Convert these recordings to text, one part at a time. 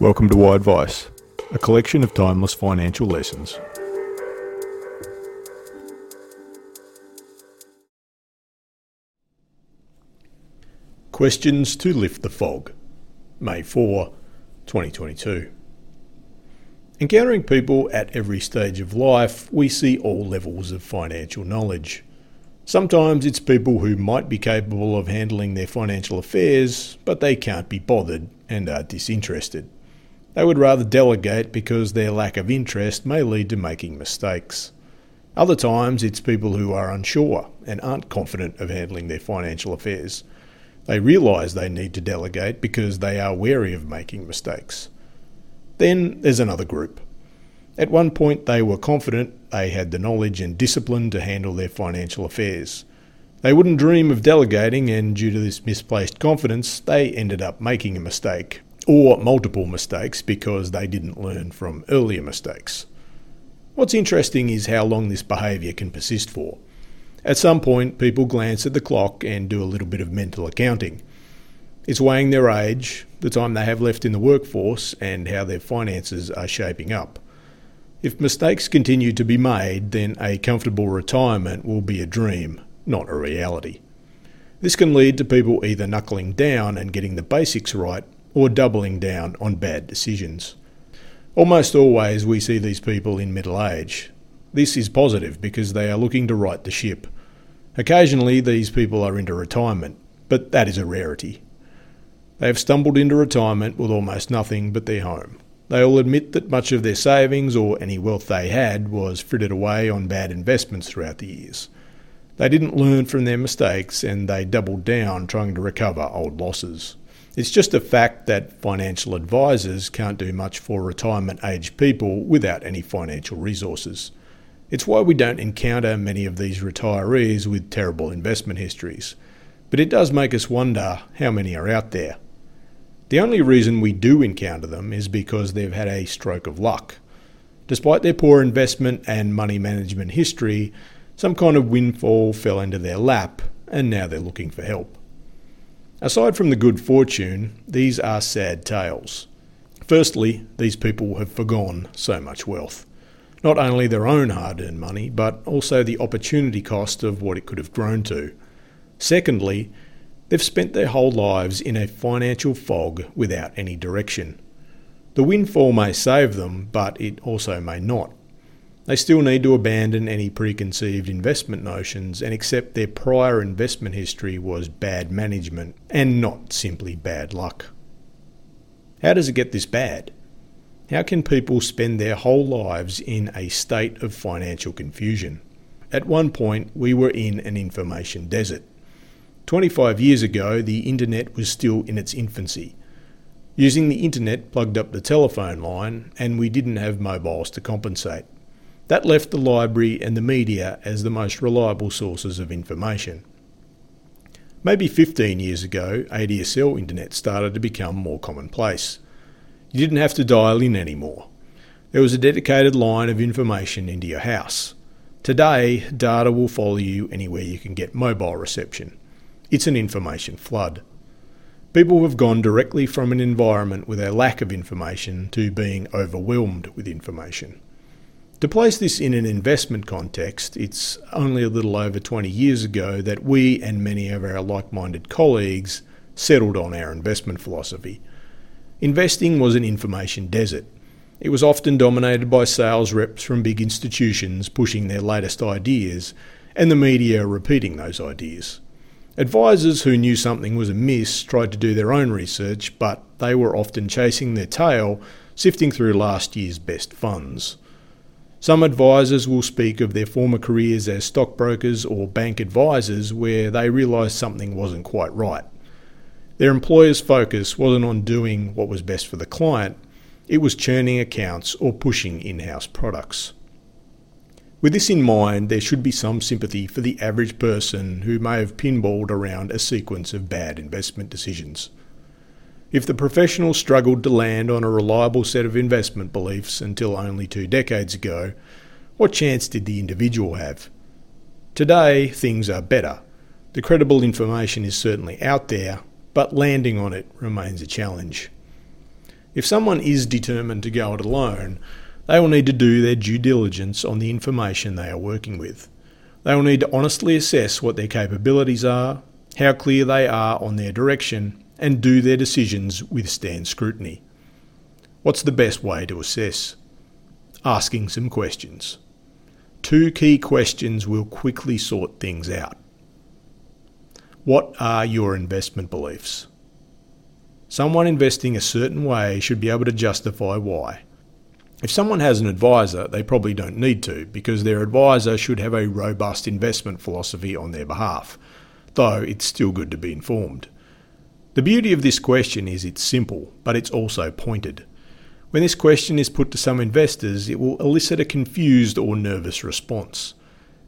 Welcome to Why Advice, a collection of timeless financial lessons. Questions to Lift the Fog, May 4, 2022. Encountering people at every stage of life, we see all levels of financial knowledge. Sometimes it's people who might be capable of handling their financial affairs, but they can't be bothered and are disinterested. They would rather delegate because their lack of interest may lead to making mistakes. Other times, it's people who are unsure and aren't confident of handling their financial affairs. They realise they need to delegate because they are wary of making mistakes. Then there's another group. At one point, they were confident they had the knowledge and discipline to handle their financial affairs. They wouldn't dream of delegating, and due to this misplaced confidence, they ended up making a mistake or multiple mistakes because they didn't learn from earlier mistakes. What's interesting is how long this behaviour can persist for. At some point, people glance at the clock and do a little bit of mental accounting. It's weighing their age, the time they have left in the workforce, and how their finances are shaping up. If mistakes continue to be made, then a comfortable retirement will be a dream, not a reality. This can lead to people either knuckling down and getting the basics right or doubling down on bad decisions. Almost always we see these people in middle age. This is positive because they are looking to right the ship. Occasionally these people are into retirement, but that is a rarity. They have stumbled into retirement with almost nothing but their home. They all admit that much of their savings or any wealth they had was frittered away on bad investments throughout the years. They didn't learn from their mistakes and they doubled down trying to recover old losses. It's just a fact that financial advisors can't do much for retirement age people without any financial resources. It's why we don't encounter many of these retirees with terrible investment histories. But it does make us wonder how many are out there. The only reason we do encounter them is because they've had a stroke of luck. Despite their poor investment and money management history, some kind of windfall fell into their lap and now they're looking for help. Aside from the good fortune, these are sad tales. Firstly, these people have forgone so much wealth. Not only their own hard earned money, but also the opportunity cost of what it could have grown to. Secondly, they've spent their whole lives in a financial fog without any direction. The windfall may save them, but it also may not. They still need to abandon any preconceived investment notions and accept their prior investment history was bad management and not simply bad luck. How does it get this bad? How can people spend their whole lives in a state of financial confusion? At one point, we were in an information desert. 25 years ago, the internet was still in its infancy. Using the internet plugged up the telephone line, and we didn't have mobiles to compensate. That left the library and the media as the most reliable sources of information. Maybe 15 years ago, ADSL internet started to become more commonplace. You didn't have to dial in anymore. There was a dedicated line of information into your house. Today, data will follow you anywhere you can get mobile reception. It's an information flood. People have gone directly from an environment with a lack of information to being overwhelmed with information. To place this in an investment context, it's only a little over 20 years ago that we and many of our like minded colleagues settled on our investment philosophy. Investing was an information desert. It was often dominated by sales reps from big institutions pushing their latest ideas and the media repeating those ideas. Advisors who knew something was amiss tried to do their own research, but they were often chasing their tail, sifting through last year's best funds. Some advisors will speak of their former careers as stockbrokers or bank advisors where they realised something wasn't quite right. Their employer's focus wasn't on doing what was best for the client, it was churning accounts or pushing in house products. With this in mind, there should be some sympathy for the average person who may have pinballed around a sequence of bad investment decisions. If the professional struggled to land on a reliable set of investment beliefs until only two decades ago, what chance did the individual have? Today, things are better. The credible information is certainly out there, but landing on it remains a challenge. If someone is determined to go it alone, they will need to do their due diligence on the information they are working with. They will need to honestly assess what their capabilities are, how clear they are on their direction, and do their decisions withstand scrutiny. What's the best way to assess? Asking some questions. Two key questions will quickly sort things out. What are your investment beliefs? Someone investing a certain way should be able to justify why. If someone has an advisor, they probably don't need to because their advisor should have a robust investment philosophy on their behalf, though it's still good to be informed. The beauty of this question is it's simple, but it's also pointed. When this question is put to some investors, it will elicit a confused or nervous response.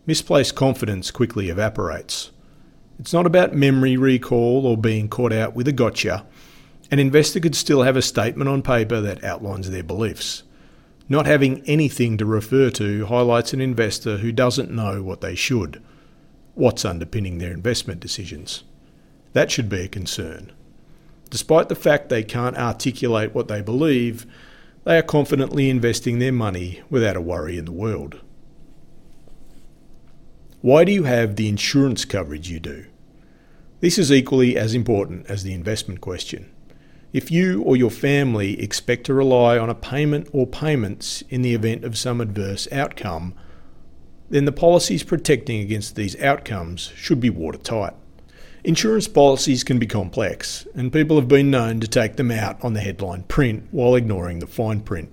Misplaced confidence quickly evaporates. It's not about memory recall or being caught out with a gotcha. An investor could still have a statement on paper that outlines their beliefs. Not having anything to refer to highlights an investor who doesn't know what they should, what's underpinning their investment decisions. That should be a concern. Despite the fact they can't articulate what they believe, they are confidently investing their money without a worry in the world. Why do you have the insurance coverage you do? This is equally as important as the investment question. If you or your family expect to rely on a payment or payments in the event of some adverse outcome, then the policies protecting against these outcomes should be watertight. Insurance policies can be complex, and people have been known to take them out on the headline print while ignoring the fine print.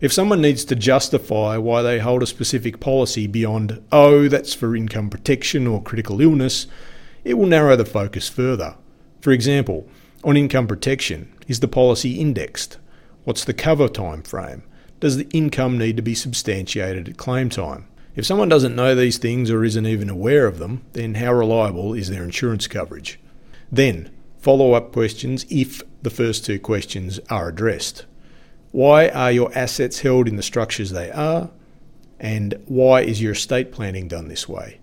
If someone needs to justify why they hold a specific policy beyond, oh, that's for income protection or critical illness, it will narrow the focus further. For example, on income protection, is the policy indexed? What's the cover time frame? Does the income need to be substantiated at claim time? If someone doesn't know these things or isn't even aware of them, then how reliable is their insurance coverage? Then, follow up questions if the first two questions are addressed. Why are your assets held in the structures they are? And why is your estate planning done this way?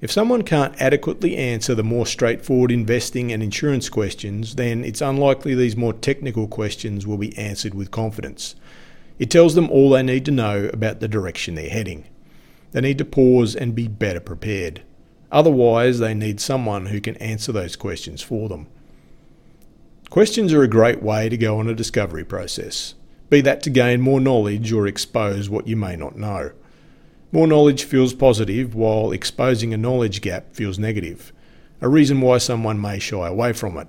If someone can't adequately answer the more straightforward investing and insurance questions, then it's unlikely these more technical questions will be answered with confidence. It tells them all they need to know about the direction they're heading. They need to pause and be better prepared. Otherwise, they need someone who can answer those questions for them. Questions are a great way to go on a discovery process, be that to gain more knowledge or expose what you may not know. More knowledge feels positive, while exposing a knowledge gap feels negative, a reason why someone may shy away from it.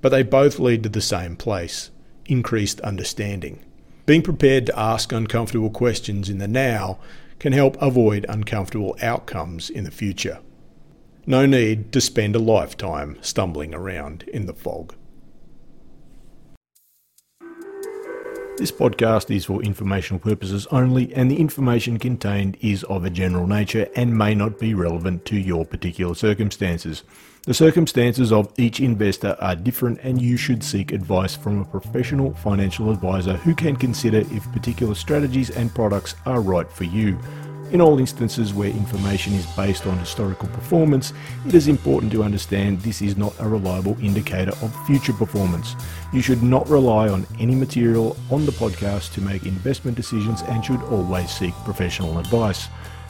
But they both lead to the same place increased understanding. Being prepared to ask uncomfortable questions in the now can help avoid uncomfortable outcomes in the future. No need to spend a lifetime stumbling around in the fog. This podcast is for informational purposes only, and the information contained is of a general nature and may not be relevant to your particular circumstances. The circumstances of each investor are different, and you should seek advice from a professional financial advisor who can consider if particular strategies and products are right for you. In all instances where information is based on historical performance, it is important to understand this is not a reliable indicator of future performance. You should not rely on any material on the podcast to make investment decisions and should always seek professional advice.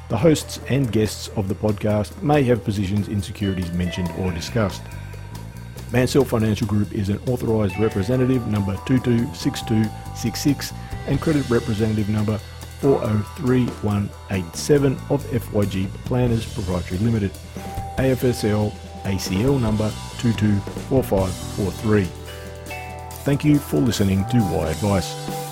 The hosts and guests of the podcast may have positions in securities mentioned or discussed. Mansell Financial Group is an authorised representative number 226266 and credit representative number 403187 of FYG Planners Proprietary Limited, AFSL ACL number 224543. Thank you for listening to Why Advice.